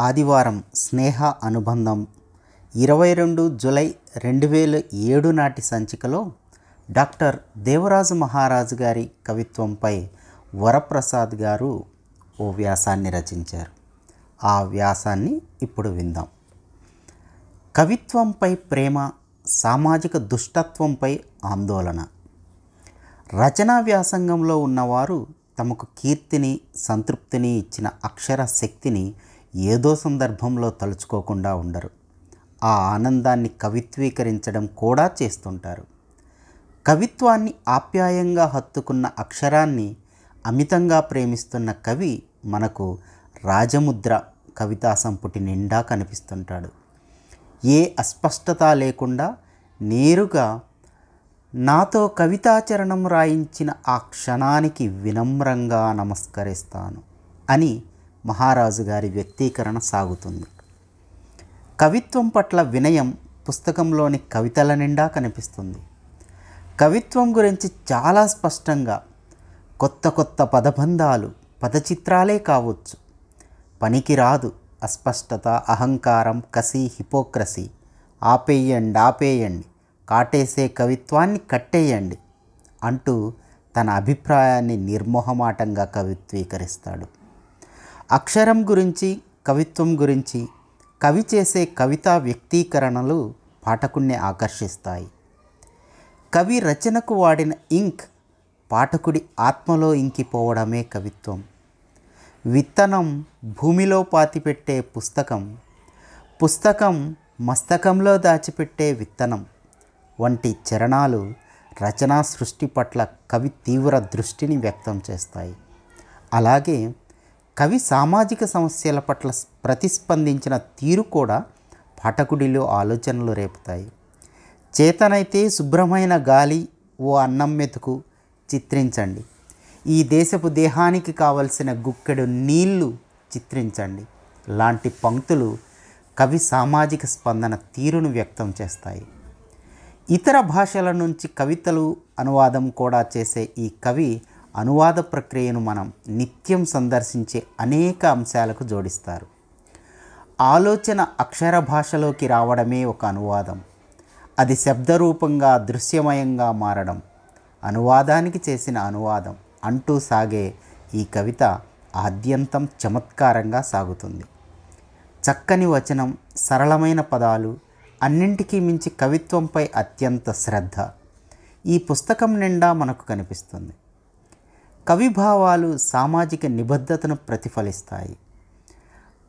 ఆదివారం స్నేహ అనుబంధం. ఇరవై రెండు జులై రెండు వేల ఏడు నాటి సంచికలో డాక్టర్ దేవరాజు మహారాజు గారి కవిత్వంపై వరప్రసాద్ గారు ఓ వ్యాసాన్ని రచించారు. ఆ వ్యాసాన్ని ఇప్పుడు విందాం. కవిత్వంపై ప్రేమ సామాజిక దుష్టత్వంపై ఆందోళన. రచనా వ్యాసంగంలో ఉన్నవారు తమకు కీర్తిని సంతృప్తిని ఇచ్చిన అక్షర శక్తిని ఏదో సందర్భంలో తలుచుకోకుండా ఉండరు. ఆ ఆనందాన్ని కవిత్వీకరించడం కూడా చేస్తుంటారు. కవిత్వాన్ని ఆప్యాయంగా హత్తుకున్న అక్షరాన్ని అమితంగా ప్రేమిస్తున్న కవి మనకు రాజముద్ర కవితా సంపుటి నిండా కనిపిస్తుంటాడు. ఏ అస్పష్టత లేకుండా నేరుగా నాతో కవితాచరణం రాయించిన ఆ క్షణానికి వినమ్రంగా నమస్కరిస్తాను అని మహారాజు గారి వ్యక్తీకరణ సాగుతుంది. కవిత్వం పట్ల వినయం పుస్తకంలోని కవితల నిండా కనిపిస్తుంది. కవిత్వం గురించి చాలా స్పష్టంగా కొత్త కొత్త పదబంధాలు పదచిత్రాలే కావచ్చు. పనికి రాదు అస్పష్టత అహంకారం కసి హిపోక్రసీ. ఆపేయండి ఆపేయండి. కాటేసే కవిత్వాన్ని కట్టేయండి అంటూ తన అభిప్రాయాన్ని నిర్మోహమాటంగా కవిత్వీకరిస్తాడు అక్షరం గురించి కవిత్వం గురించి కవి చేసే కవితా వ్యక్తీకరణలు పాఠకుణ్ణి ఆకర్షిస్తాయి. కవి రచనకు వాడిన ఇంక్ పాఠకుడి ఆత్మలో ఇంకిపోవడమే కవిత్వం. విత్తనం భూమిలో పాతిపెట్టే పుస్తకం పుస్తకం మస్తకంలో దాచిపెట్టే విత్తనం వంటి చరణాలు రచనా సృష్టి పట్ల కవి తీవ్ర దృష్టిని వ్యక్తం చేస్తాయి. అలాగే కవి సామాజిక సమస్యల పట్ల ప్రతిస్పందించిన తీరు కూడా పాఠకుడిలో ఆలోచనలు రేపుతాయి. చేతనైతే శుభ్రమైన గాలి ఓ అన్నం మెతుకు చిత్రించండి. ఈ దేశపు దేహానికి కావలసిన గుక్కెడు నీళ్ళు చిత్రించండి. లాంటి పంక్తులు కవి సామాజిక స్పందన తీరును వ్యక్తం చేస్తాయి. ఇతర భాషల నుంచి కవితలు అనువాదం కూడా చేసే ఈ కవి అనువాద ప్రక్రియను మనం నిత్యం సందర్శించే అనేక అంశాలకు జోడిస్తారు. ఆలోచన అక్షర భాషలోకి రావడమే ఒక అనువాదం. అది శబ్దరూపంగా దృశ్యమయంగా మారడం అనువాదానికి చేసిన అనువాదం అంటూ సాగే ఈ కవిత ఆద్యంతం చమత్కారంగా సాగుతుంది. చక్కని వచనం సరళమైన పదాలు అన్నింటికీ మించి కవిత్వంపై అత్యంత శ్రద్ధ ఈ పుస్తకం నిండా మనకు కనిపిస్తుంది. కవిభావాలు సామాజిక నిబద్ధతను ప్రతిఫలిస్తాయి.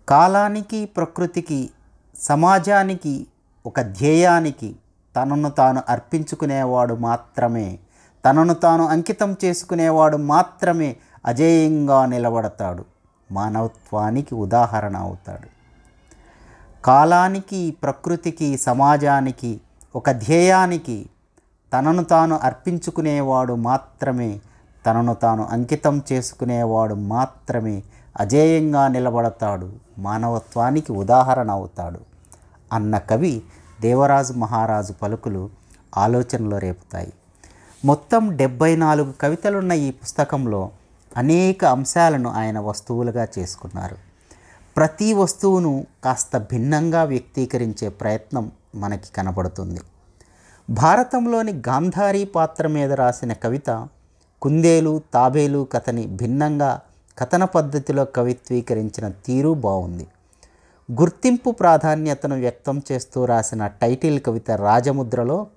కాలానికి ప్రకృతికి సమాజానికి ఒక ధ్యేయానికి తనను తాను అర్పించుకునేవాడు మాత్రమే తనను తాను అంకితం చేసుకునేవాడు మాత్రమే అజేయంగా నిలబడతాడు. మానవత్వానికి ఉదాహరణ అవుతాడు. కాలానికి ప్రకృతికి సమాజానికి ఒక ధ్యేయానికి తనను తాను అర్పించుకునేవాడు మాత్రమే తనను తాను అంకితం చేసుకునేవాడు మాత్రమే అజేయంగా నిలబడతాడు మానవత్వానికి ఉదాహరణ అవుతాడు అన్న కవి దేవరాజు మహారాజు పలుకులు ఆలోచనలో రేపుతాయి. మొత్తం డెబ్బై నాలుగు కవితలున్న ఈ పుస్తకంలో అనేక అంశాలను ఆయన వస్తువులుగా చేసుకున్నారు. ప్రతి వస్తువును కాస్త భిన్నంగా వ్యక్తీకరించే ప్రయత్నం మనకి కనబడుతుంది. భారతంలోని గాంధారీ పాత్ర మీద రాసిన కవిత కుందేలు తాబేలు కథని భిన్నంగా కథన పద్ధతిలో కవిత్వీకరించిన తీరు బాగుంది గుర్తింపు ప్రాధాన్యతను వ్యక్తం చేస్తూ రాసిన టైటిల్ కవిత రాజముద్రలో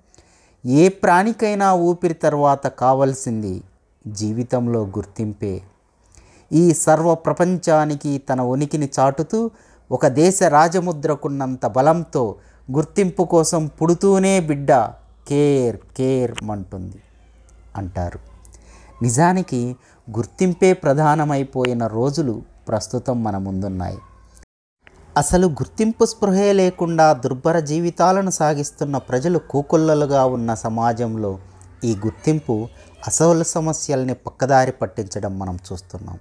ఏ ప్రాణికైనా ఊపిరి తర్వాత కావలసింది జీవితంలో గుర్తింపే. ఈ సర్వ ప్రపంచానికి తన ఉనికిని చాటుతూ ఒక దేశ రాజముద్రకున్నంత బలంతో గుర్తింపు కోసం పుడుతూనే బిడ్డ కేర్ కేర్ మంటుంది అంటారు. నిజానికి గుర్తింపే ప్రధానమైపోయిన రోజులు ప్రస్తుతం మన ముందున్నాయి. అసలు గుర్తింపు స్పృహే లేకుండా దుర్భర జీవితాలను సాగిస్తున్న ప్రజలు కూకొల్లలుగా ఉన్న సమాజంలో ఈ గుర్తింపు అసలు సమస్యల్ని పక్కదారి పట్టించడం మనం చూస్తున్నాం.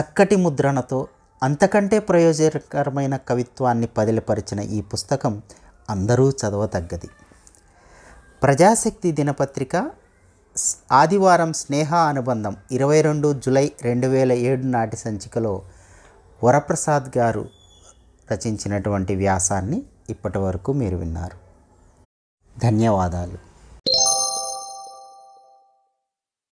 చక్కటి ముద్రణతో అంతకంటే ప్రయోజనకరమైన కవిత్వాన్ని పదిలిపరిచిన ఈ పుస్తకం అందరూ చదవతగ్గది. ప్రజాశక్తి దినపత్రిక ఆదివారం స్నేహ అనుబంధం ఇరవై రెండు జులై రెండు వేల ఏడు నాటి సంచికలో వరప్రసాద్ గారు రచించినటువంటి వ్యాసాన్ని ఇప్పటి వరకు మీరు విన్నారు. ధన్యవాదాలు.